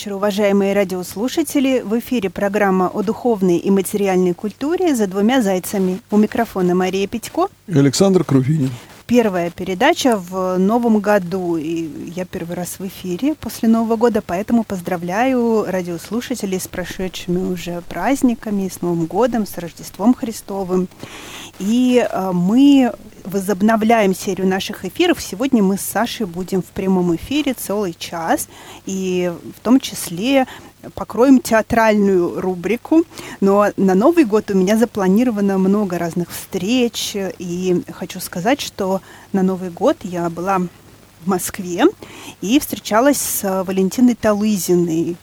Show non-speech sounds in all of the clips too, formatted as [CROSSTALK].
вечер, уважаемые радиослушатели. В эфире программа о духовной и материальной культуре «За двумя зайцами». У микрофона Мария Петько и Александр Крувинин. Первая передача в новом году, и я первый раз в эфире после Нового года, поэтому поздравляю радиослушателей с прошедшими уже праздниками, с Новым годом, с Рождеством Христовым. И э, мы возобновляем серию наших эфиров. Сегодня мы с Сашей будем в прямом эфире целый час, и в том числе покроем театральную рубрику. Но на Новый год у меня запланировано много разных встреч, и хочу сказать, что на Новый год я была в Москве и встречалась с Валентиной Талызиной,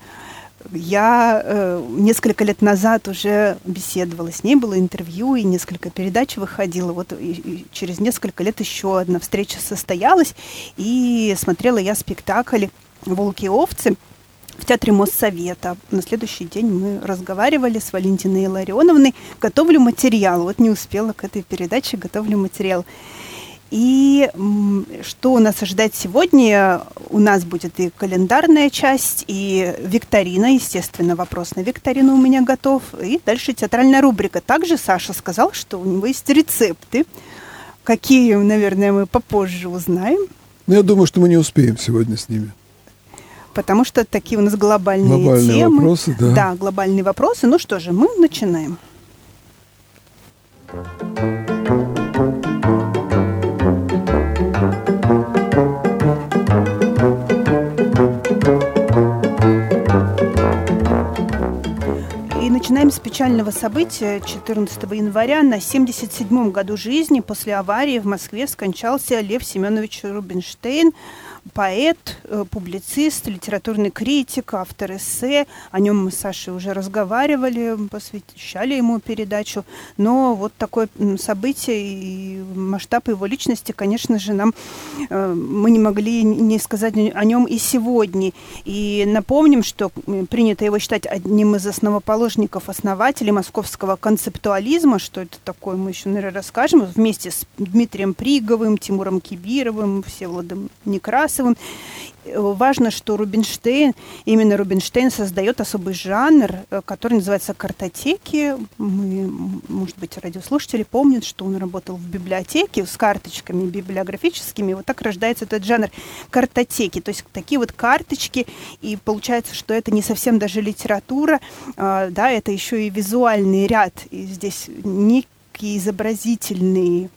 я э, несколько лет назад уже беседовала с ней, было интервью и несколько передач выходила. Вот и, и через несколько лет еще одна встреча состоялась, и смотрела я спектакль «Волки и овцы» в Театре Моссовета. На следующий день мы разговаривали с Валентиной Ларионовной. Готовлю материал. Вот не успела к этой передаче, готовлю материал. И что у нас ожидать сегодня? У нас будет и календарная часть, и викторина, естественно, вопрос на викторину у меня готов, и дальше театральная рубрика. Также Саша сказал, что у него есть рецепты. Какие, наверное, мы попозже узнаем. Ну, я думаю, что мы не успеем сегодня с ними. Потому что такие у нас глобальные, глобальные темы. вопросы, да. Да, глобальные вопросы. Ну что же, мы начинаем. Начинаем с печального события. 14 января на 77-м году жизни после аварии в Москве скончался Лев Семенович Рубинштейн, поэт, э, публицист, литературный критик, автор эссе. О нем мы с Сашей уже разговаривали, посвящали ему передачу. Но вот такое событие и масштаб его личности, конечно же, нам э, мы не могли не сказать о нем и сегодня. И напомним, что принято его считать одним из основоположников, основателей московского концептуализма. Что это такое, мы еще, наверное, расскажем. Вместе с Дмитрием Приговым, Тимуром Кибировым, Всеволодом Некрасовым Некрасовым. Важно, что Рубинштейн, именно Рубинштейн создает особый жанр, э, который называется картотеки. Мы, может быть, радиослушатели помнят, что он работал в библиотеке с карточками библиографическими. Вот так рождается этот жанр картотеки. То есть такие вот карточки, и получается, что это не совсем даже литература, а, да, это еще и визуальный ряд. И здесь некий изобразительный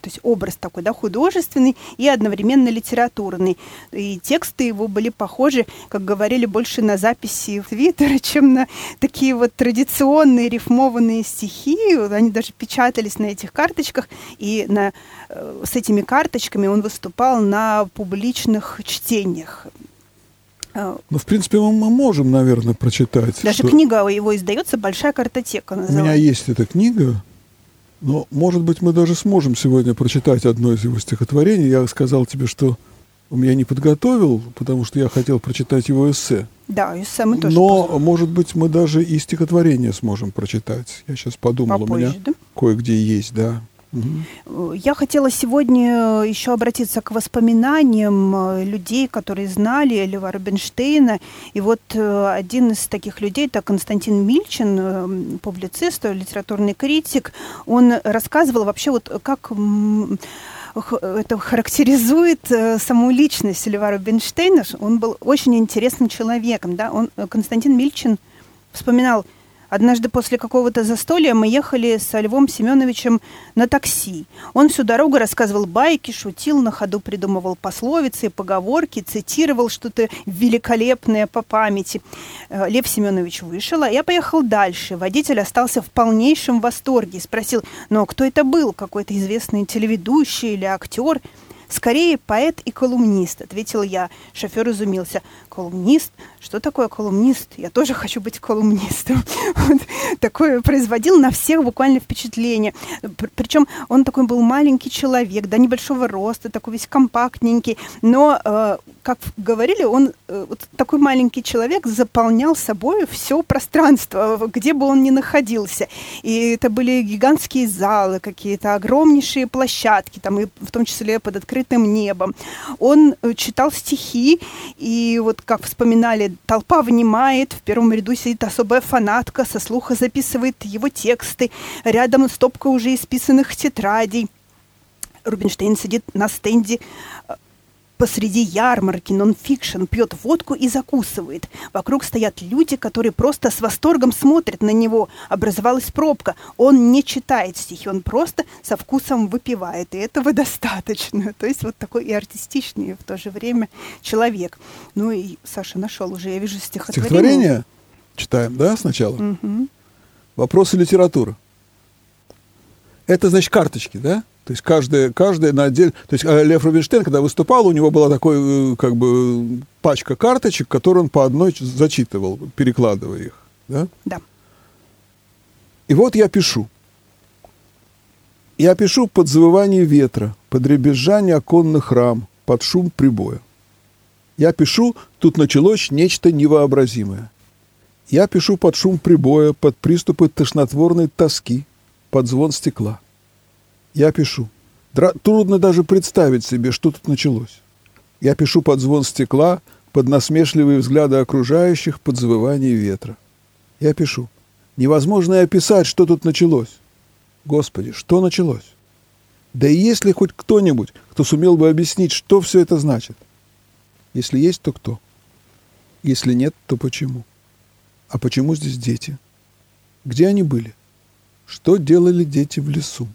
то есть образ такой, да, художественный и одновременно литературный. И тексты его были похожи, как говорили, больше на записи Твиттера, [LAUGHS] чем на такие вот традиционные рифмованные стихи. Они даже печатались на этих карточках, и на, э, с этими карточками он выступал на публичных чтениях. Э, ну, в принципе, мы, мы можем, наверное, прочитать. Даже что... книга его издается «Большая картотека». Называется. У меня есть эта книга, но, может быть, мы даже сможем сегодня прочитать одно из его стихотворений. Я сказал тебе, что он меня не подготовил, потому что я хотел прочитать его эссе. Да, эссе мы тоже. Но, посмотрим. может быть, мы даже и стихотворение сможем прочитать. Я сейчас подумал, Попозже, у меня да? кое-где есть, да. Я хотела сегодня еще обратиться к воспоминаниям э, людей, которые знали Льва Рубинштейна. И вот э, один из таких людей, это Константин Мильчин, э, публицист, литературный критик. Он рассказывал вообще, вот как это характеризует саму личность Льва Рубинштейна. Он был очень интересным человеком. Да? Он, Константин Мильчин вспоминал – Однажды после какого-то застолья мы ехали с Львом Семеновичем на такси. Он всю дорогу рассказывал байки, шутил, на ходу придумывал пословицы, поговорки, цитировал что-то великолепное по памяти. Э, Лев Семенович вышел, а я поехал дальше. Водитель остался в полнейшем восторге и спросил, ну а кто это был, какой-то известный телеведущий или актер? «Скорее поэт и колумнист», — ответил я. Шофер изумился. «Колумнист? Что такое колумнист? Я тоже хочу быть колумнистом». [LAUGHS] Вот. Такое производил на всех буквально впечатление. Причем он такой был маленький человек, да, небольшого роста, такой весь компактненький. Но, э, как говорили, он, э, вот такой маленький человек, заполнял собой все пространство, где бы он ни находился. И это были гигантские залы, какие-то огромнейшие площадки, там и в том числе под открытым небом. Он э, читал стихи, и вот как вспоминали, толпа внимает, в первом ряду сидит особая фанатка, со слуха записывает его тексты, рядом стопка уже исписанных тетрадей. Рубинштейн сидит на стенде посреди ярмарки нон-фикшн пьет водку и закусывает. Вокруг стоят люди, которые просто с восторгом смотрят на него. Образовалась пробка. Он не читает стихи, он просто со вкусом выпивает. И этого [LAUGHS] достаточно. То есть вот такой и артистичный, в то же время человек. Ну и Саша нашел уже, я вижу стихотворение. Стихотворение читаем, да, сначала? Угу. Вопросы литературы. Это, значит, карточки, да? То есть каждая, каждая на отдель... То есть э, Лев Рубинштейн, когда выступал, у него была такой, э, как бы, пачка карточек, которые он по одной зачитывал, перекладывая их. Да? Да. И вот я пишу. Я пишу под завывание ветра, под дребезжание оконных рам, под шум прибоя. Я пишу, тут началось нечто невообразимое. Я пишу под шум прибоя, под приступы тошнотворной тоски, под звон стекла. Я пишу. Дра- трудно даже представить себе, что тут началось. Я пишу под звон стекла, под насмешливые взгляды окружающих, под завывание ветра. Я пишу. Невозможно и описать, что тут началось. Господи, что началось? Да и есть ли хоть кто-нибудь, кто сумел бы объяснить, что все это значит? Если есть, то кто? Если нет, то почему? А почему здесь дети? Где они были? Что делали дети в лесу?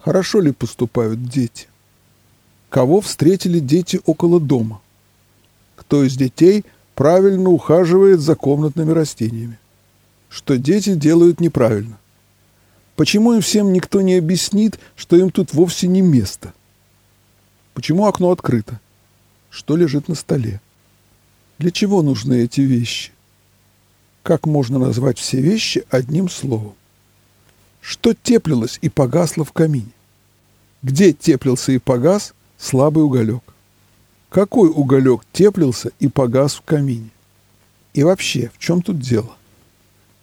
Хорошо ли поступают дети? Кого встретили дети около дома? Кто из детей правильно ухаживает за комнатными растениями? Что дети делают неправильно? Почему им всем никто не объяснит, что им тут вовсе не место? Почему окно открыто? Что лежит на столе? Для чего нужны эти вещи? Как можно назвать все вещи одним словом? Что теплилось и погасло в камине? Где теплился и погас слабый уголек? Какой уголек теплился и погас в камине? И вообще, в чем тут дело?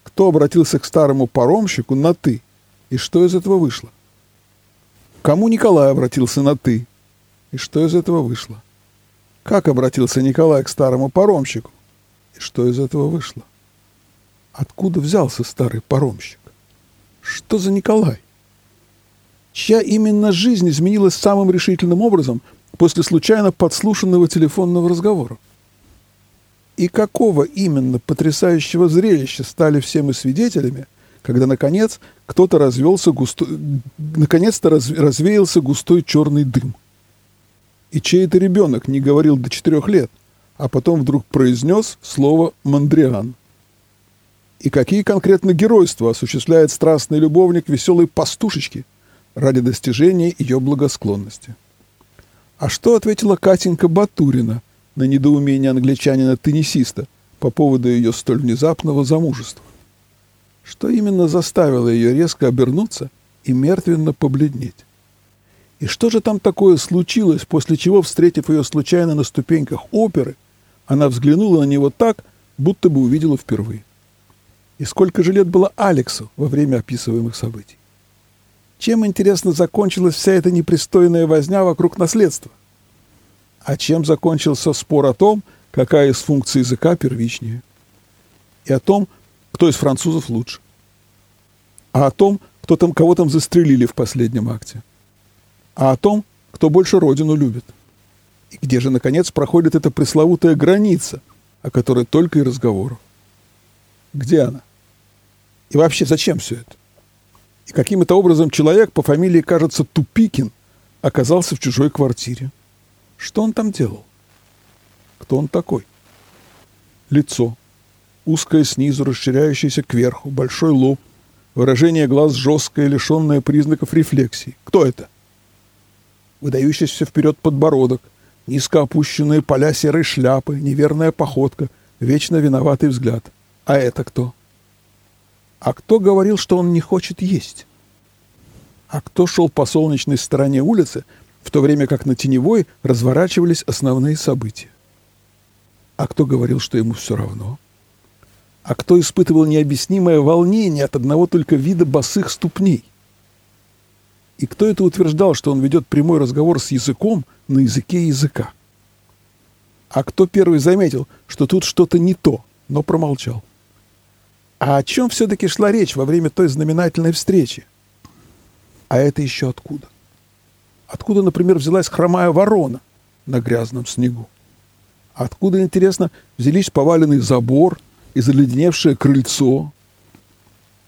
Кто обратился к старому паромщику на «ты»? И что из этого вышло? Кому Николай обратился на «ты»? И что из этого вышло? Как обратился Николай к старому паромщику? И что из этого вышло? Откуда взялся старый паромщик? Что за Николай? Чья именно жизнь изменилась самым решительным образом после случайно подслушанного телефонного разговора? И какого именно потрясающего зрелища стали все мы свидетелями, когда, наконец, кто-то развелся густой, наконец-то раз, развеялся густой черный дым. И чей-то ребенок не говорил до четырех лет, а потом вдруг произнес слово «мандриан» и какие конкретно геройства осуществляет страстный любовник веселой пастушечки ради достижения ее благосклонности. А что ответила Катенька Батурина на недоумение англичанина-теннисиста по поводу ее столь внезапного замужества? Что именно заставило ее резко обернуться и мертвенно побледнеть? И что же там такое случилось, после чего, встретив ее случайно на ступеньках оперы, она взглянула на него так, будто бы увидела впервые? И сколько же лет было Алексу во время описываемых событий? Чем, интересно, закончилась вся эта непристойная возня вокруг наследства? А чем закончился спор о том, какая из функций языка первичнее? И о том, кто из французов лучше? А о том, кто там, кого там застрелили в последнем акте? А о том, кто больше родину любит? И где же, наконец, проходит эта пресловутая граница, о которой только и разговоров? Где она? И вообще, зачем все это? И каким-то образом человек по фамилии, кажется, Тупикин, оказался в чужой квартире. Что он там делал? Кто он такой? Лицо. Узкое снизу, расширяющееся кверху, большой лоб, выражение глаз жесткое, лишенное признаков рефлексии. Кто это? Выдающийся вперед подбородок, низко опущенные поля серой шляпы, неверная походка, вечно виноватый взгляд. А это кто? А кто говорил, что он не хочет есть? А кто шел по солнечной стороне улицы, в то время как на теневой разворачивались основные события? А кто говорил, что ему все равно? А кто испытывал необъяснимое волнение от одного только вида босых ступней? И кто это утверждал, что он ведет прямой разговор с языком на языке языка? А кто первый заметил, что тут что-то не то, но промолчал? А о чем все-таки шла речь во время той знаменательной встречи? А это еще откуда? Откуда, например, взялась хромая ворона на грязном снегу? Откуда, интересно, взялись поваленный забор и заледеневшее крыльцо,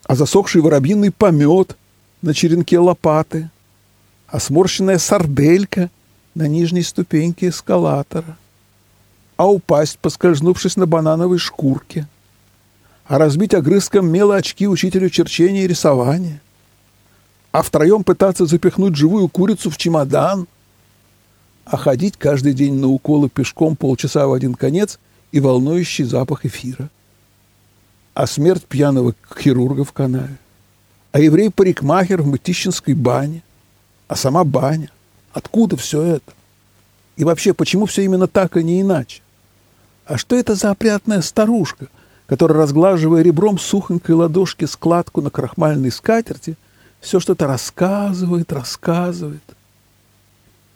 а засохший воробьиный помет на черенке лопаты, а сморщенная сарделька на нижней ступеньке эскалатора, а упасть, поскользнувшись на банановой шкурке, а разбить огрызком мела очки учителю черчения и рисования, а втроем пытаться запихнуть живую курицу в чемодан, а ходить каждый день на уколы пешком полчаса в один конец и волнующий запах эфира, а смерть пьяного хирурга в канаве, а еврей-парикмахер в Мытищинской бане, а сама баня. Откуда все это? И вообще, почему все именно так, а не иначе? А что это за опрятная старушка, которая, разглаживая ребром сухонькой ладошки складку на крахмальной скатерти, все что-то рассказывает, рассказывает?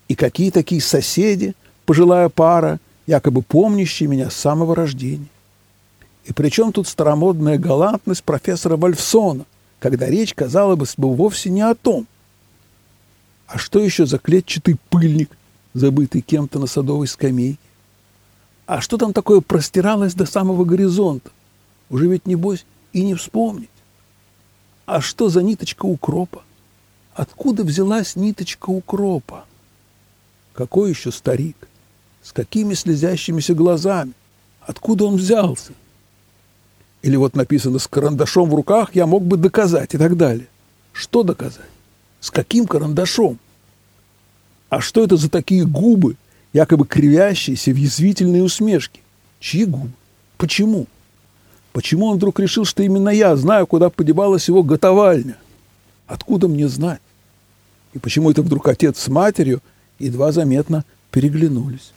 И какие такие соседи, пожилая пара, якобы помнящие меня с самого рождения? И причем тут старомодная галантность профессора Вольфсона, когда речь, казалось бы, вовсе не о том, а что еще за клетчатый пыльник, забытый кем-то на садовой скамейке? А что там такое простиралось до самого горизонта? Уже ведь, небось, и не вспомнить. А что за ниточка укропа? Откуда взялась ниточка укропа? Какой еще старик? С какими слезящимися глазами? Откуда он взялся? Или вот написано «с карандашом в руках я мог бы доказать» и так далее. Что доказать? С каким карандашом? А что это за такие губы, якобы кривящиеся в язвительные усмешки? Чьи губы? Почему? Почему он вдруг решил, что именно я знаю, куда подевалась его готовальня? Откуда мне знать? И почему это вдруг отец с матерью едва заметно переглянулись?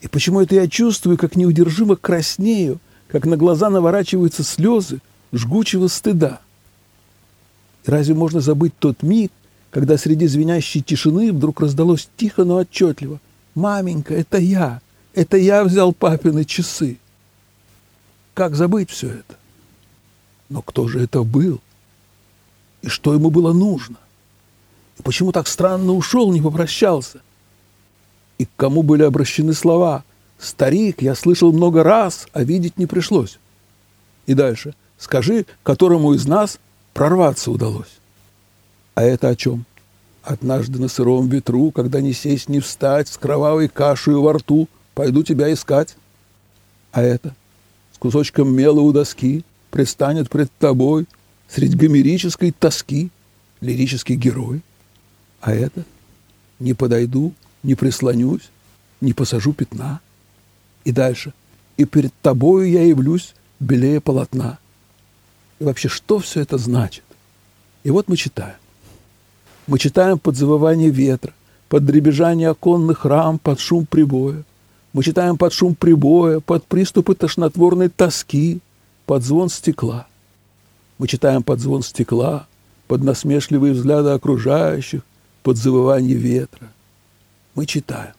И почему это я чувствую, как неудержимо краснею, как на глаза наворачиваются слезы жгучего стыда? разве можно забыть тот миг, когда среди звенящей тишины вдруг раздалось тихо, но отчетливо. «Маменька, это я! Это я взял папины часы!» Как забыть все это? Но кто же это был? И что ему было нужно? И почему так странно ушел, не попрощался? И к кому были обращены слова «Старик, я слышал много раз, а видеть не пришлось». И дальше «Скажи, которому из нас прорваться удалось. А это о чем? Однажды на сыром ветру, когда не сесть, не встать, с кровавой кашей во рту, пойду тебя искать. А это с кусочком мела у доски предстанет пред тобой средь гомерической тоски лирический герой. А это не подойду, не прислонюсь, не посажу пятна. И дальше. И перед тобою я явлюсь белее полотна. И вообще, что все это значит? И вот мы читаем. Мы читаем под завывание ветра, под дребезжание оконных рам, под шум прибоя. Мы читаем под шум прибоя, под приступы тошнотворной тоски, под звон стекла. Мы читаем под звон стекла, под насмешливые взгляды окружающих, под завывание ветра. Мы читаем.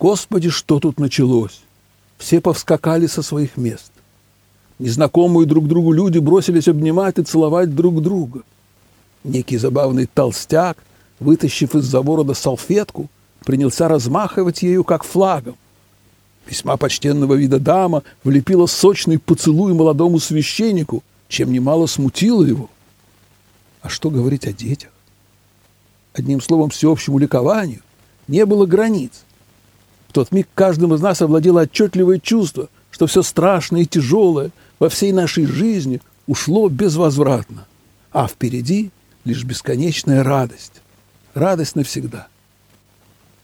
Господи, что тут началось? Все повскакали со своих мест. Незнакомые друг другу люди бросились обнимать и целовать друг друга. Некий забавный толстяк, вытащив из-за борода салфетку, принялся размахивать ею, как флагом. Весьма почтенного вида дама влепила сочный поцелуй молодому священнику, чем немало смутило его. А что говорить о детях? Одним словом, всеобщему ликованию не было границ. В тот миг каждым из нас овладело отчетливое чувство, что все страшное и тяжелое, во всей нашей жизни ушло безвозвратно, а впереди лишь бесконечная радость. Радость навсегда.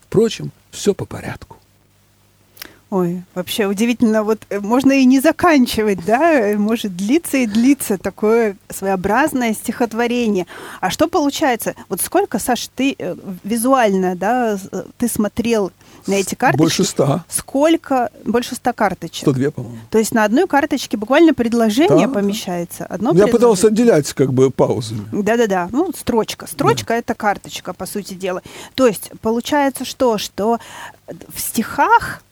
Впрочем, все по порядку. Ой, вообще удивительно, вот э, можно и не заканчивать, да, может длиться и длиться такое своеобразное стихотворение. А что получается? Вот сколько, Саш, ты э, визуально, да, э, ты смотрел на эти карточки. Больше ста. Сколько? Больше ста карточек. Сто две, по-моему. То есть на одной карточке буквально предложение да, помещается. Одно Я пытался отделять как бы паузами. Да-да-да. Ну, строчка. Строчка да. это карточка, по сути дела. То есть получается что? Что в стихах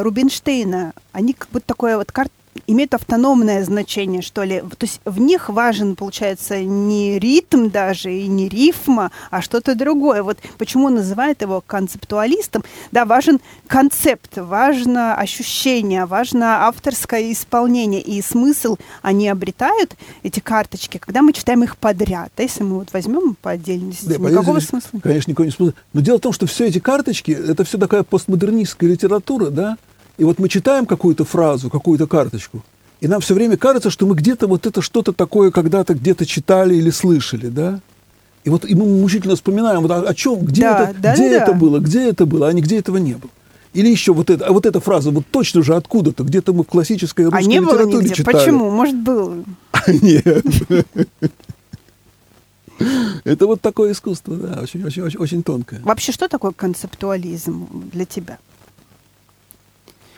Рубинштейна, они как будто такое вот карт имеют автономное значение, что ли. То есть в них важен, получается, не ритм даже и не рифма, а что-то другое. Вот почему называют его концептуалистом. Да, важен концепт, важно ощущение, важно авторское исполнение. И смысл они обретают, эти карточки, когда мы читаем их подряд. Да, если мы вот возьмем по отдельности, да, никакого здесь, смысла. Конечно, никакого не смысла. Но дело в том, что все эти карточки, это все такая постмодернистская литература, да, и вот мы читаем какую-то фразу, какую-то карточку, и нам все время кажется, что мы где-то вот это что-то такое когда-то где-то читали или слышали, да? И вот и мы мучительно вспоминаем, вот о, о чем, где, да, это, да, где да. это было, где это было, а не где этого не было. Или еще вот, это, а вот эта фраза, вот точно же откуда-то, где-то мы в классической русской а не литературе было нигде. читали. Почему? Может, было? [LAUGHS] Нет. Это вот такое искусство, да, очень, очень, очень, очень тонкое. Вообще, что такое концептуализм для тебя?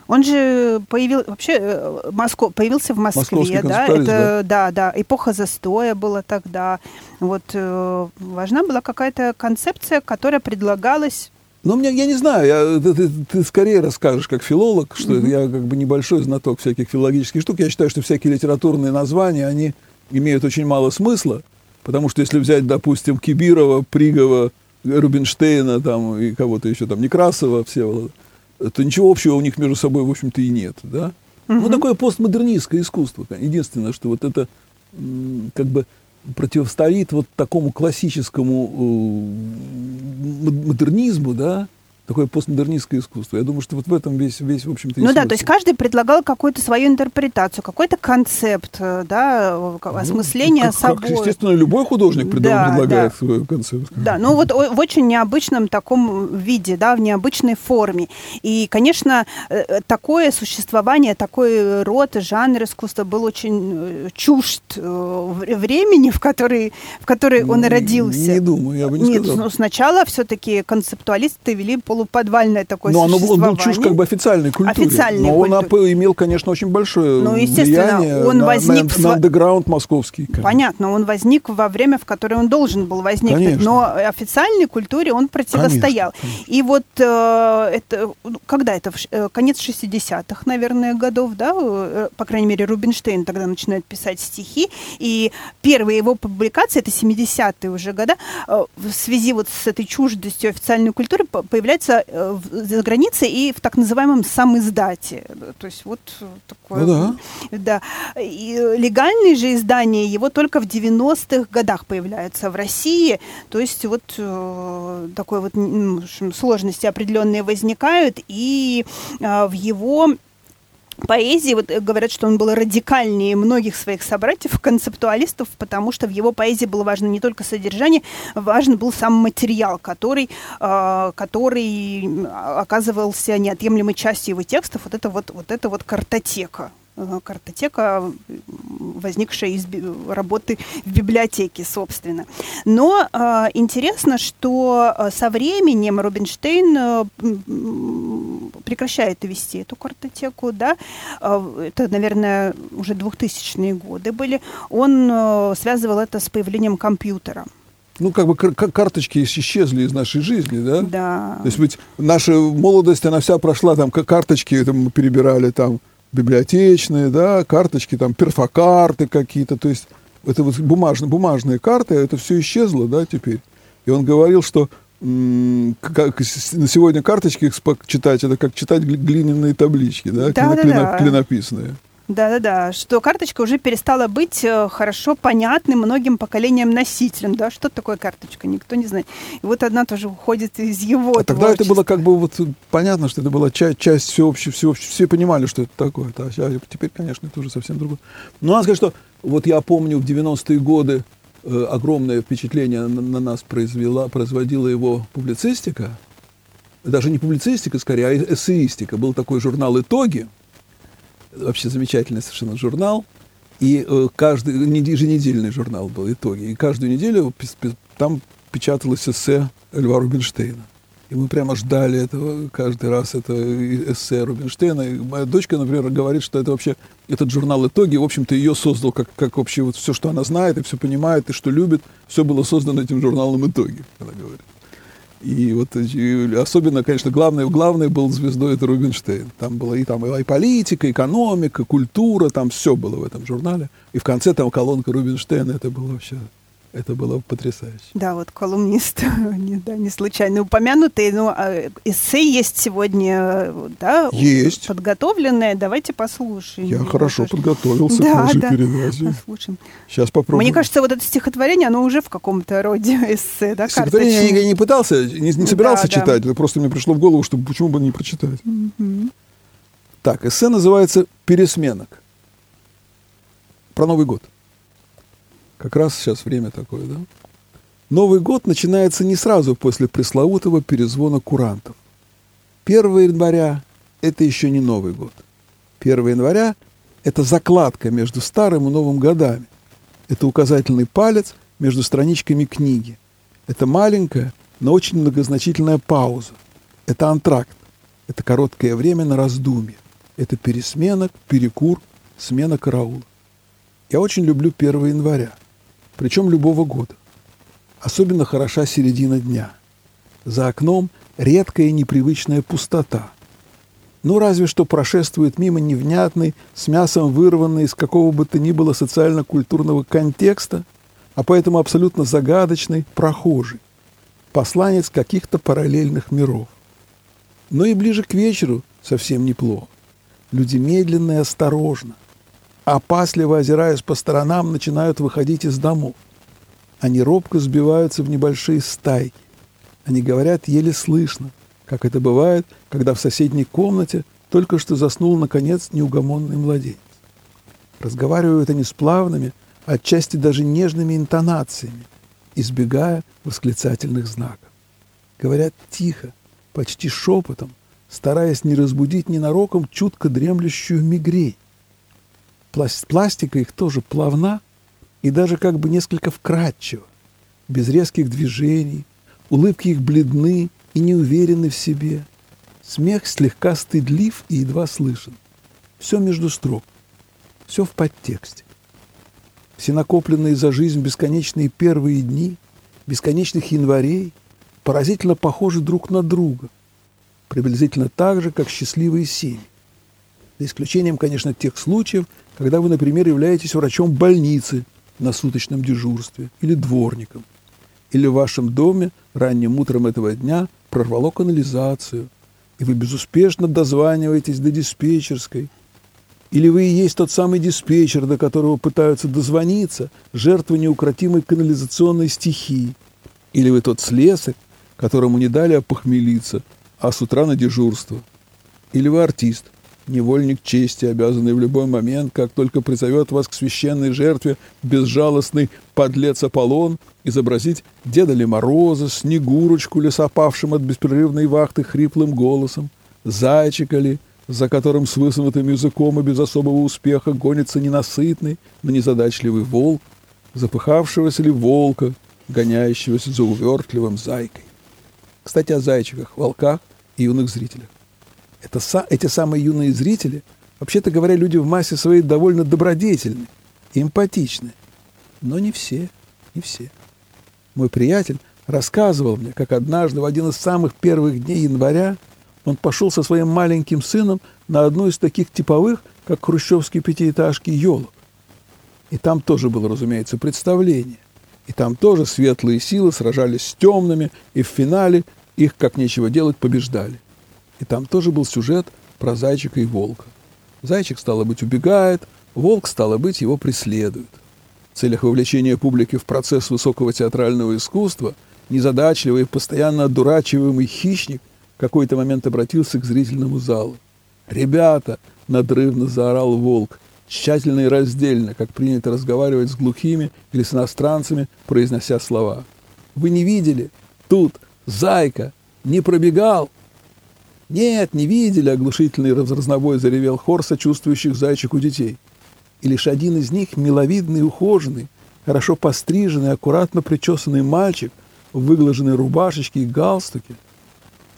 Он же появил, вообще э, Москва, появился в Москве, да, это, да. да, эпоха застоя была тогда. Вот э, важна была какая-то концепция, которая предлагалась ну, мне, я не знаю, я, ты, ты, ты скорее расскажешь как филолог, что mm-hmm. я как бы небольшой знаток всяких филологических штук. Я считаю, что всякие литературные названия, они имеют очень мало смысла, потому что если взять, допустим, Кибирова, Пригова, Рубинштейна там, и кого-то еще там, Некрасова, Всеволода, то ничего общего у них между собой, в общем-то, и нет, да? Угу. Ну, такое постмодернистское искусство. Единственное, что вот это как бы противостоит вот такому классическому э, модернизму, да, такое постмодернистское искусство. Я думаю, что вот в этом весь, весь в общем-то, Ну да, то есть каждый предлагал какую-то свою интерпретацию, какой-то концепт, э, да, ну, осмысление ну, как, собой. Как, естественно, любой художник да, предлагает да. свою концепцию. Да, ну вот в очень необычном таком виде, да, в необычной форме. И, конечно, э, э, такое существование, такой род, жанр искусства был очень чужд времени, в который, в который он родился. Не думаю, я бы не Нет, сказал. Ну, сначала все-таки концептуалисты вели полуподвальное такое Но оно, он был чушь как бы официальной культуре. Официальной Но культуре. он имел, конечно, очень большое ну, влияние он на, возник на, на андеграунд московский. Конечно. Понятно, он возник во время, в которое он должен был возникнуть. Конечно. Но официальной культуре он противостоял. Конечно, конечно. И вот э, это, ну, когда это, э, конец 60-х, наверное, годов, да, э, по крайней мере, Рубинштейн тогда начинает писать стихи, и первые его публикации, это 70-е уже года, э, в связи вот с этой чуждостью официальной культуры появляется издается э, за границей и в так называемом самиздате. То есть вот такое... Ну, да. да. И легальные же издания его только в 90-х годах появляются в России. То есть вот э, такой вот сложности определенные возникают, и э, в его поэзии, вот э, говорят, что он был радикальнее многих своих собратьев, концептуалистов, потому что в его поэзии было важно не только содержание, важен был сам материал, который, э, который оказывался неотъемлемой частью его текстов, вот это вот, вот это вот картотека, Э, картотека, возникшая из работы в библиотеке, собственно. Но э, интересно, что э, со временем Рубинштейн э, прекращает вести эту картотеку, да, э, это, наверное, уже 2000-е годы были. Он э, связывал это с появлением компьютера. Ну, как бы кар- карточки исчезли из нашей жизни, да? Да. То есть ведь наша молодость, она вся прошла, там, карточки там, мы перебирали, там, библиотечные, да, карточки, там, перфокарты какие-то, то есть это вот бумажные, бумажные карты, это все исчезло, да, теперь. И он говорил, что как на сегодня карточки читать, это как читать глиняные таблички, да, да, клино, да, да. клинописные. Да-да-да, что карточка уже перестала быть э, хорошо понятным многим поколениям носителям, да, что такое карточка, никто не знает. И вот одна тоже уходит из его А тогда это было как бы вот понятно, что это была часть, часть всеобщей, всеобщей, все понимали, что это такое. А теперь, конечно, это уже совсем другое. Но надо сказать, что вот я помню в 90-е годы э, огромное впечатление на, на нас произвела, производила его публицистика, даже не публицистика, скорее, а эссеистика. Был такой журнал «Итоги», вообще замечательный совершенно журнал. И э, каждый, еженедельный журнал был, итоги. И каждую неделю там печаталось эссе Льва Рубинштейна. И мы прямо ждали этого каждый раз, это эссе Рубинштейна. И моя дочка, например, говорит, что это вообще, этот журнал «Итоги», в общем-то, ее создал, как, как вообще вот все, что она знает и все понимает, и что любит, все было создано этим журналом «Итоги», она говорит. И вот и особенно, конечно, главное, главное был звездой это Рубинштейн. Там было и, там, и политика, экономика, культура, там все было в этом журнале. И в конце там колонка Рубинштейна, это было вообще это было потрясающе. Да, вот колумнист, [LAUGHS] не, да, не случайно упомянутый, но а, эссе есть сегодня, да? Есть. Подготовленное, давайте послушаем. Я хорошо тоже. подготовился да, к нашей да. передаче. Послушаем. Сейчас попробуем. Мне кажется, вот это стихотворение, оно уже в каком-то роде [LAUGHS] эссе, да, Стихотворение я, я не пытался, не, не собирался да, читать, да. это просто мне пришло в голову, чтобы почему бы не прочитать. Угу. Так, эссе называется «Пересменок». Про Новый год. Как раз сейчас время такое, да? Новый год начинается не сразу после пресловутого перезвона курантов. 1 января – это еще не Новый год. 1 января – это закладка между старым и новым годами. Это указательный палец между страничками книги. Это маленькая, но очень многозначительная пауза. Это антракт. Это короткое время на раздумье. Это пересменок, перекур, смена караула. Я очень люблю 1 января – причем любого года. Особенно хороша середина дня. За окном редкая непривычная пустота. Ну, разве что прошествует мимо невнятный, с мясом вырванный из какого бы то ни было социально-культурного контекста, а поэтому абсолютно загадочный прохожий, посланец каких-то параллельных миров. Но и ближе к вечеру совсем неплохо. Люди медленно и осторожно, опасливо озираясь по сторонам, начинают выходить из домов. Они робко сбиваются в небольшие стайки. Они говорят еле слышно, как это бывает, когда в соседней комнате только что заснул, наконец, неугомонный младенец. Разговаривают они с плавными, отчасти даже нежными интонациями, избегая восклицательных знаков. Говорят тихо, почти шепотом, стараясь не разбудить ненароком чутко дремлющую мигрень. Пластика их тоже плавна и даже как бы несколько вкрадчива, без резких движений, улыбки их бледны и неуверены в себе. Смех слегка стыдлив и едва слышен. Все между строк, все в подтексте. Все накопленные за жизнь бесконечные первые дни, бесконечных январей, поразительно похожи друг на друга, приблизительно так же, как счастливые семьи. За исключением, конечно, тех случаев, когда вы, например, являетесь врачом больницы на суточном дежурстве или дворником, или в вашем доме ранним утром этого дня прорвало канализацию, и вы безуспешно дозваниваетесь до диспетчерской, или вы и есть тот самый диспетчер, до которого пытаются дозвониться, жертва неукротимой канализационной стихии, или вы тот слесарь, которому не дали опохмелиться, а с утра на дежурство, или вы артист, невольник чести, обязанный в любой момент, как только призовет вас к священной жертве безжалостный подлец Аполлон, изобразить Деда ли Мороза, Снегурочку ли с опавшим от беспрерывной вахты хриплым голосом, зайчика ли, за которым с высунутым языком и без особого успеха гонится ненасытный, но незадачливый волк, запыхавшегося ли волка, гоняющегося за увертливым зайкой. Кстати, о зайчиках, волках и юных зрителях это, эти самые юные зрители, вообще-то говоря, люди в массе своей довольно добродетельны эмпатичны. Но не все, не все. Мой приятель рассказывал мне, как однажды в один из самых первых дней января он пошел со своим маленьким сыном на одну из таких типовых, как хрущевские пятиэтажки, елок. И там тоже было, разумеется, представление. И там тоже светлые силы сражались с темными, и в финале их, как нечего делать, побеждали. И там тоже был сюжет про зайчика и волка. Зайчик, стало быть, убегает, волк, стало быть, его преследует. В целях вовлечения публики в процесс высокого театрального искусства незадачливый и постоянно одурачиваемый хищник в какой-то момент обратился к зрительному залу. «Ребята!» — надрывно заорал волк, тщательно и раздельно, как принято разговаривать с глухими или с иностранцами, произнося слова. «Вы не видели? Тут зайка не пробегал, «Нет, не видели!» — оглушительный разнобой заревел хор сочувствующих зайчику детей. И лишь один из них, миловидный ухоженный, хорошо постриженный, аккуратно причесанный мальчик в выглаженной рубашечке и галстуке,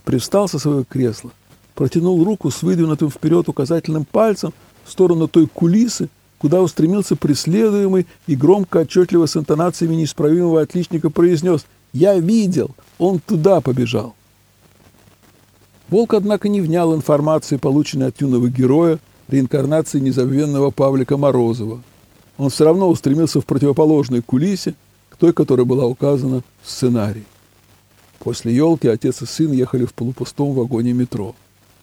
привстал со своего кресла, протянул руку с выдвинутым вперед указательным пальцем в сторону той кулисы, куда устремился преследуемый и громко, отчетливо с интонациями неисправимого отличника произнес «Я видел! Он туда побежал. Волк, однако, не внял информации, полученной от юного героя, реинкарнации незабвенного Павлика Морозова. Он все равно устремился в противоположной кулисе к той, которая была указана в сценарии. После елки отец и сын ехали в полупустом вагоне метро.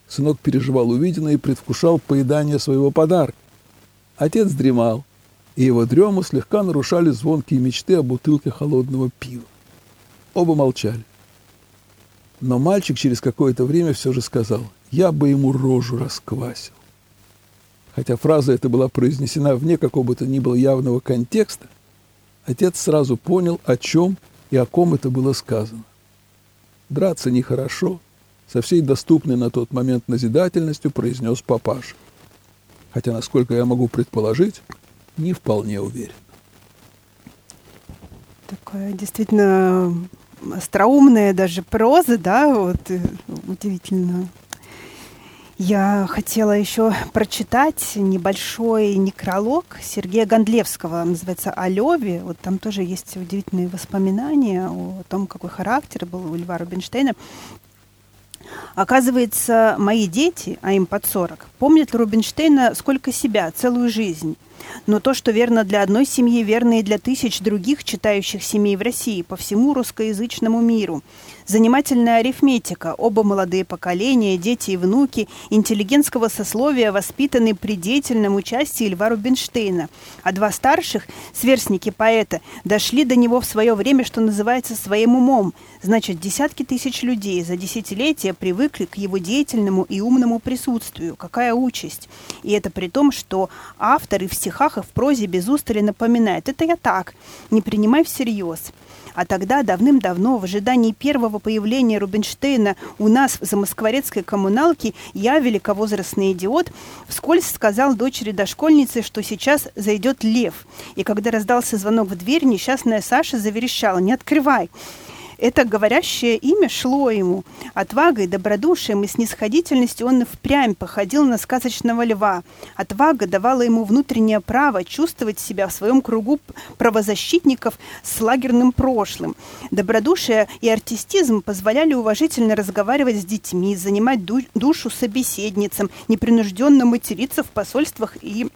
Сынок переживал увиденное и предвкушал поедание своего подарка. Отец дремал, и его дрему слегка нарушали звонкие мечты о бутылке холодного пива. Оба молчали. Но мальчик через какое-то время все же сказал, я бы ему рожу расквасил. Хотя фраза эта была произнесена вне какого бы то ни было явного контекста, отец сразу понял, о чем и о ком это было сказано. Драться нехорошо, со всей доступной на тот момент назидательностью произнес папаша. Хотя, насколько я могу предположить, не вполне уверен. Такое действительно остроумная даже проза, да, вот э, удивительно. Я хотела еще прочитать небольшой некролог Сергея Гондлевского, называется «О Леве». Вот там тоже есть удивительные воспоминания о том, какой характер был у Льва Рубинштейна. Оказывается, мои дети, а им под 40, помнят Рубинштейна сколько себя, целую жизнь. Но то, что верно для одной семьи, верно и для тысяч других читающих семей в России, по всему русскоязычному миру. Занимательная арифметика. Оба молодые поколения, дети и внуки, интеллигентского сословия воспитаны при деятельном участии Льва Рубинштейна. А два старших, сверстники поэта, дошли до него в свое время, что называется, своим умом. Значит, десятки тысяч людей за десятилетия привыкли к его деятельному и умному присутствию. Какая участь! И это при том, что автор и в стихах, и в прозе без устали напоминает. Это я так, не принимай всерьез. А тогда, давным-давно, в ожидании первого появления Рубинштейна у нас в замоскворецкой коммуналке, я, великовозрастный идиот, вскользь сказал дочери дошкольницы, что сейчас зайдет лев. И когда раздался звонок в дверь, несчастная Саша заверещала «Не открывай!» Это говорящее имя шло ему. Отвагой, добродушием и снисходительностью он и впрямь походил на сказочного льва. Отвага давала ему внутреннее право чувствовать себя в своем кругу правозащитников с лагерным прошлым. Добродушие и артистизм позволяли уважительно разговаривать с детьми, занимать душу собеседницам, непринужденно материться в посольствах и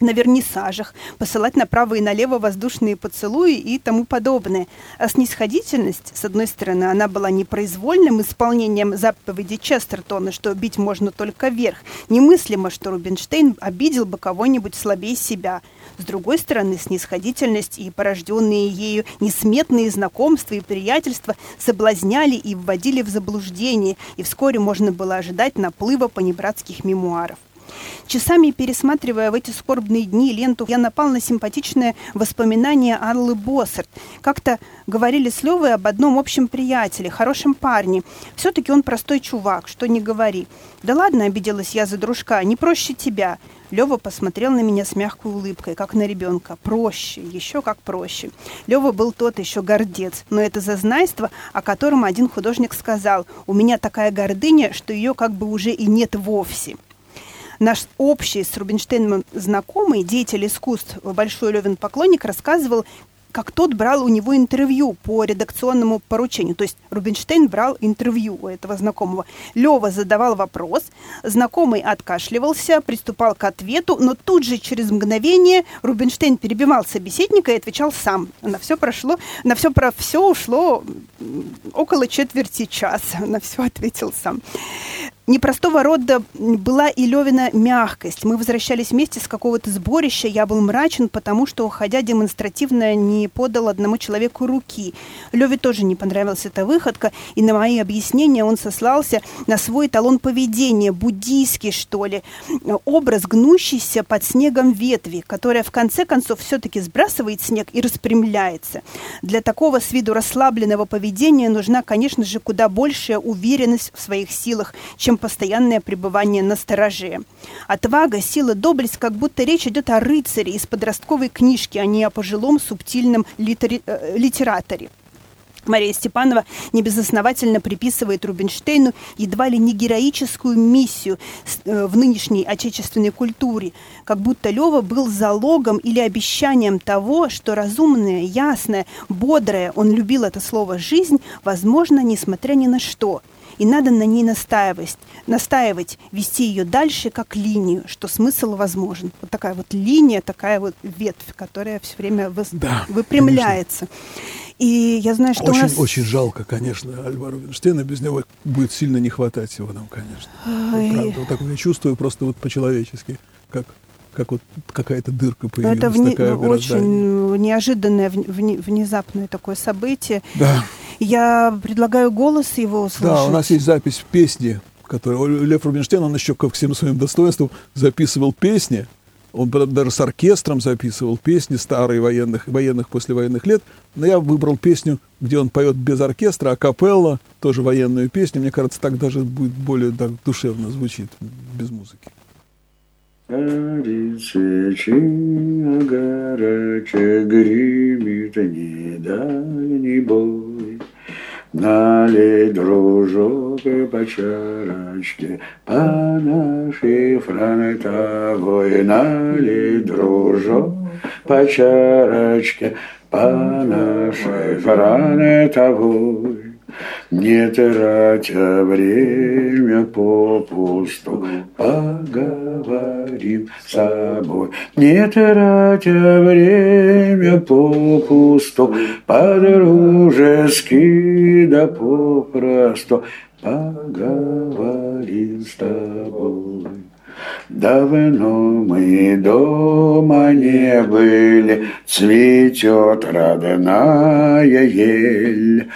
на вернисажах, посылать направо и налево воздушные поцелуи и тому подобное. А снисходительность, с одной стороны, она была непроизвольным исполнением заповеди Честертона, что бить можно только вверх. Немыслимо, что Рубинштейн обидел бы кого-нибудь слабее себя. С другой стороны, снисходительность и порожденные ею несметные знакомства и приятельства соблазняли и вводили в заблуждение, и вскоре можно было ожидать наплыва понебратских мемуаров. Часами пересматривая в эти скорбные дни ленту, я напал на симпатичное воспоминание Аллы Боссарт. Как-то говорили с Левой об одном общем приятеле, хорошем парне. Все-таки он простой чувак, что не говори. Да ладно, обиделась я за дружка, не проще тебя. Лева посмотрел на меня с мягкой улыбкой, как на ребенка. Проще, еще как проще. Лева был тот еще гордец, но это зазнайство, о котором один художник сказал. У меня такая гордыня, что ее как бы уже и нет вовсе наш общий с Рубинштейном знакомый, деятель искусств, большой Левин поклонник, рассказывал, как тот брал у него интервью по редакционному поручению. То есть Рубинштейн брал интервью у этого знакомого. Лева задавал вопрос, знакомый откашливался, приступал к ответу, но тут же через мгновение Рубинштейн перебивал собеседника и отвечал сам. На все прошло, на все про все ушло около четверти часа. [LAUGHS] На все ответил сам непростого рода была и Левина мягкость. Мы возвращались вместе с какого-то сборища. Я был мрачен, потому что, уходя демонстративно, не подал одному человеку руки. Леве тоже не понравилась эта выходка, и на мои объяснения он сослался на свой талон поведения, буддийский, что ли. Образ гнущийся под снегом ветви, которая в конце концов все-таки сбрасывает снег и распрямляется. Для такого с виду расслабленного поведения нужна, конечно же, куда большая уверенность в своих силах, чем постоянное пребывание на стороже. Отвага, сила, доблесть, как будто речь идет о рыцаре из подростковой книжки, а не о пожилом субтильном литери... Э, литераторе. Мария Степанова небезосновательно приписывает Рубинштейну едва ли не героическую миссию э, в нынешней отечественной культуре, как будто Лева был залогом или обещанием того, что разумная, ясная, бодрая, он любил это слово «жизнь», возможно, несмотря ни на что – и надо на ней настаивать, настаивать, вести ее дальше как линию, что смысл возможен. Вот такая вот линия, такая вот ветвь, которая все время вы, да, выпрямляется. Конечно. И я знаю, что очень, у нас... Очень жалко, конечно, Альвара Рубинштейна. Без него будет сильно не хватать всего нам, конечно. Вот, правда, вот так я чувствую просто вот по-человечески, как как вот какая-то дырка появилась. Это вне, такая очень неожиданное, внезапное такое событие. Да. Я предлагаю голос его услышать. Да, у нас есть запись в песне, которую Лев Рубинштейн, он еще ко всем своим достоинствам записывал песни, он даже с оркестром записывал песни старые военных, военных послевоенных лет. Но я выбрал песню, где он поет без оркестра, а капелла, тоже военную песню. Мне кажется, так даже будет более так, душевно звучит, без музыки. Свечи, горячая гремит недальний бой. Налей, дружок, по чарочке, по нашей фронтовой. Налей, дружок, по чарочке, по нашей фронтовой. Не тратя время попусту, поговорим с собой. Не тратя время попусту, по-дружески да попросту, поговорим с тобой. Давно мы дома не были, Цветет родная ель,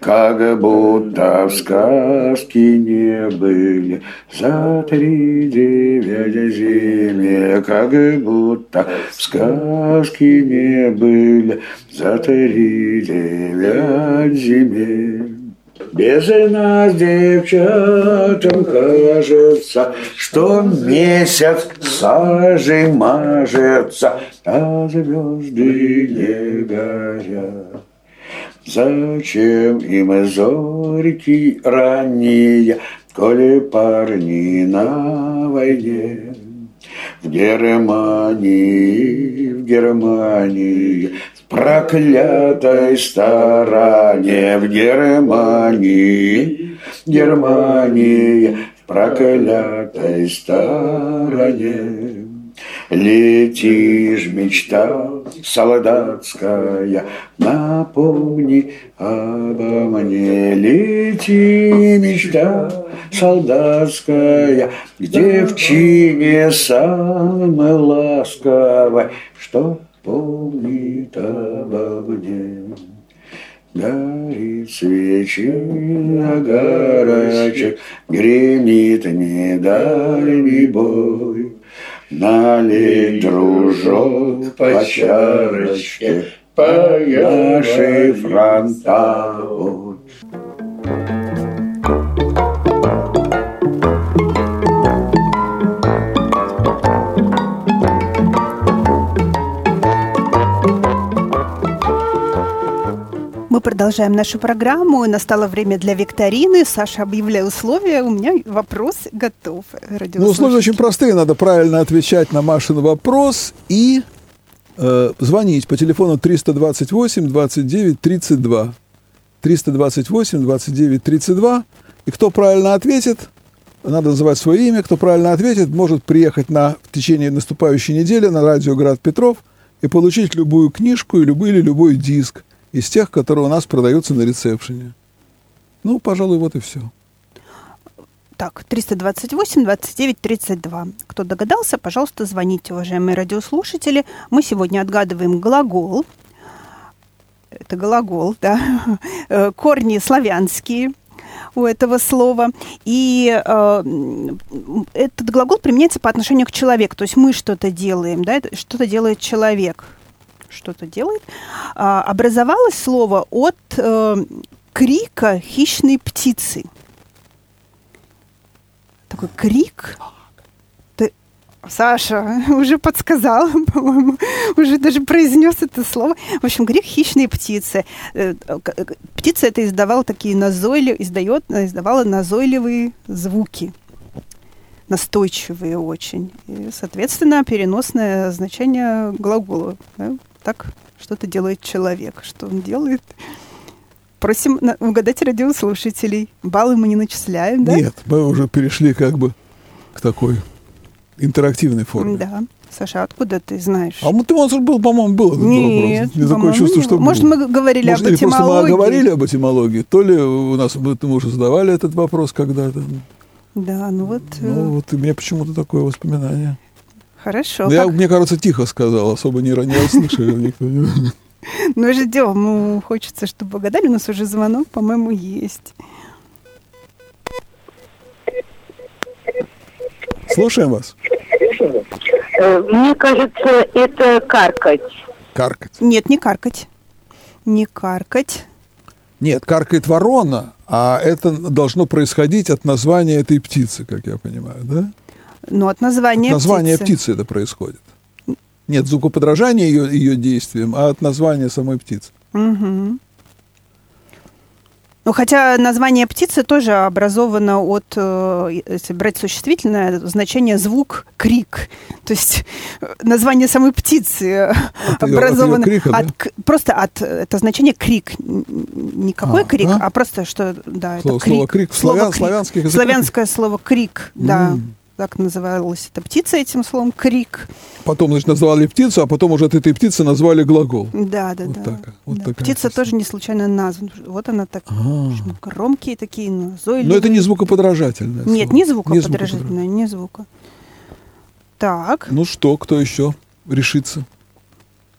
Как будто в сказке не были За три девять зиме, Как будто в сказке не были За три девять земель. Без нас, девчатам, кажется, Что месяц сажей мажется, А звезды не горят. Зачем им зорьки ранние, Коли парни на войне? В Германии, в Германии проклятой стороне в Германии, Германии, в проклятой стороне. Летишь, мечта солдатская, напомни обо мне. Лети, мечта солдатская, к девчине самой ласковой, что помнит обо мне. Горит свечи огарочек, гремит недальний бой. Налей, дружок, по чарочке, по нашей фронтовой. Продолжаем нашу программу. Настало время для викторины. Саша, объявляю условия. У меня вопрос готов. Ну, условия очень простые. Надо правильно отвечать на Машин вопрос и э, звонить по телефону 328 29 32. 328 29 32. И кто правильно ответит, надо называть свое имя. Кто правильно ответит, может приехать на, в течение наступающей недели на радио «Град Петров» и получить любую книжку или любой диск из тех, которые у нас продаются на ресепшене. Ну, пожалуй, вот и все. Так, 328 29 32. Кто догадался, пожалуйста, звоните, уважаемые радиослушатели. Мы сегодня отгадываем глагол. Это глагол, да. [LAUGHS] Корни славянские у этого слова. И э, этот глагол применяется по отношению к человеку. То есть мы что-то делаем, да, что-то делает человек что-то делает, а, образовалось слово от э, крика хищной птицы. Такой крик. Ты, Саша [LAUGHS] уже подсказал, [LAUGHS] по-моему, уже даже произнес это слово. В общем, грех хищные птицы. Э, э, птица это издавала такие назойливые, издает, издавала назойливые звуки настойчивые очень. И, соответственно, переносное значение глагола. Да? Так что-то делает человек. Что он делает? Просим угадать радиослушателей. Баллы мы не начисляем, да? Нет, мы уже перешли как бы к такой интерактивной форме. Да. Саша, откуда ты знаешь? А ты, может, был, по-моему, был этот Нет, вопрос. Мне такое чувство, что Может, был. мы говорили Может, об этимологии? просто мы говорили об этимологии, то ли у нас мы, мы уже задавали этот вопрос когда-то. Да, ну вот... Ну, э, вот у меня почему-то такое воспоминание. Хорошо. Но я, мне кажется, тихо сказал, особо не, [LAUGHS] не услышали никто. не- Ну, ждем. Ну, хочется, чтобы угадали. У нас уже звонок, по-моему, есть. Слушаем вас. Э, Мне кажется, это каркать. Каркать. Нет, не каркать. Не каркать. Нет, каркает ворона, а это должно происходить от названия этой птицы, как я понимаю, да? Но от названия От названия птицы. птицы это происходит. Нет звукоподражания ее, ее действиям, а от названия самой птицы. Мгм. Ну, хотя название птицы тоже образовано от, э, если брать существительное, значение звук, крик. То есть э, название самой птицы э, От её- от её образовано крика, да? от к- просто от это значение крик. Н- н- Не какой А, крик, а? а просто что, да, Слово- это крик. слово крик в Слово славян- крик. Славянское слово крик, да. М. Так называлась эта птица этим словом крик. Потом, значит, назвали птицу, а потом уже от этой птицы назвали глагол. Да, да, Вот да. так, вот Да. Птица тоже не случайно названа. Вот она так А. общем, громкие такие, назойливые. Но это не звукоподражательное Нет, слово. не звукоподражательное, звукоподражательное. не звука. Так. Ну что, кто еще решится?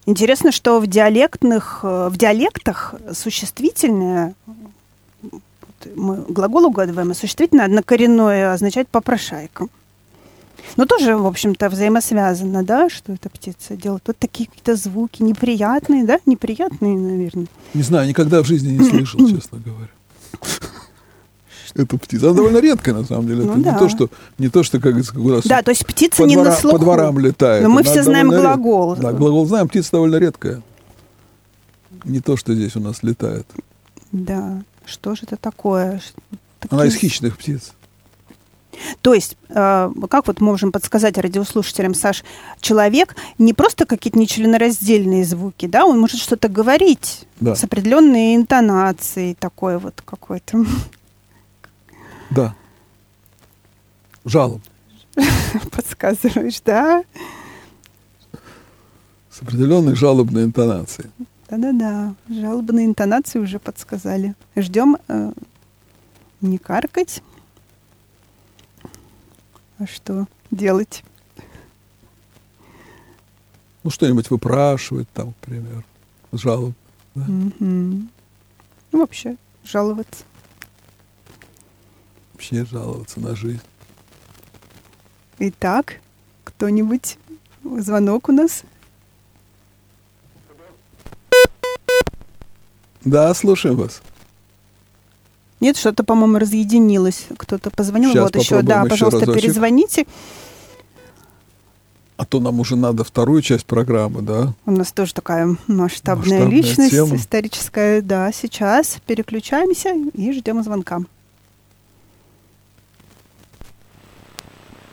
Интересно, что в диалектных, э, в диалектах существительное, мы глагол угадываем, а существительное однокоренное означает попрошайка. Но тоже, в общем-то, взаимосвязано, да, что эта птица делает. Вот такие какие-то звуки неприятные, да, неприятные, наверное. Не знаю, никогда в жизни не слышал, [CLEARS THROAT] честно говоря. [LAUGHS] Эту птицу. Она довольно редкая, на самом деле. Ну это да. не то, что, не то, что как у нас Да, то есть птица по, не двора- на слуху. по дворам летает. Но мы Она все знаем довольно ред- глагол. Да, глагол знаем, птица довольно редкая. Не то, что здесь у нас летает. Да, что же это такое? Ш- Она такие- из хищных птиц. То есть, э, как вот можем подсказать радиослушателям, Саш, человек не просто какие-то нечленораздельные звуки, да, он может что-то говорить Да. с определенной интонацией, такой вот какой-то. [LAUGHS] Да. Жалоб. [LAUGHS] Подсказываешь, да? С определенной жалобной интонацией. Да-да-да. Жалобные интонации уже подсказали. Ждем э, не каркать. А что делать? Ну, что-нибудь выпрашивает там, к примеру. Жалоб. Да? Мгм. Ну, вообще, жаловаться. Вообще жаловаться на жизнь. Итак, кто-нибудь? Звонок у нас. Да, слушаем вас. Нет, что-то, по-моему, разъединилось. Кто-то позвонил. Щас вот еще, да, еще пожалуйста, разочек. перезвоните. А то нам уже надо вторую часть программы, да? У нас тоже такая масштабная, Масштабная личность тема. историческая. Да, сейчас переключаемся и ждем звонка.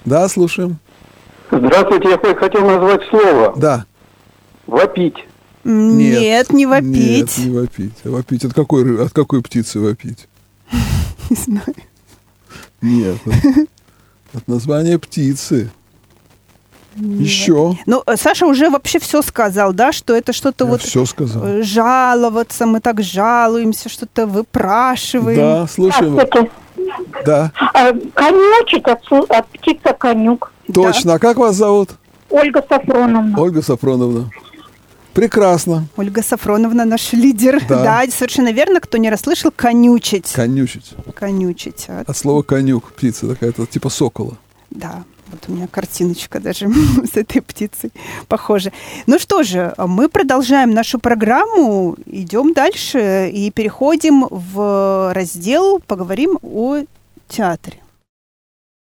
Да, слушаем. Здравствуйте, я хотел назвать слово. Да. Вопить. М, Нет, не вопить. Нет, не вопить. А вопить от какой, от какой птицы вопить? [LAUGHS] Не знаю. Нет. От, от названия птицы. Еще. Ну, э, Саша уже вообще все сказал, да, что это что-то вот все сказал. э, жаловаться, мы так жалуемся, что-то выпрашиваем. Да, слушаем. Здравствуйте. Да, А, Конючек от, от птица конюк. точно. А как вас зовут? Ольга Сафроновна. Ольга Сафроновна. Прекрасно. Ольга Сафроновна наш лидер. Да. Да, совершенно верно. Кто не расслышал, конючить. Конючить. Конючить. а, От слова конюк. Птица такая-то, типа сокола. Да, вот у меня картиночка даже [LAUGHS] с этой птицей похожа. Ну что же, мы продолжаем нашу программу, идем дальше и переходим в раздел «Поговорим о театре».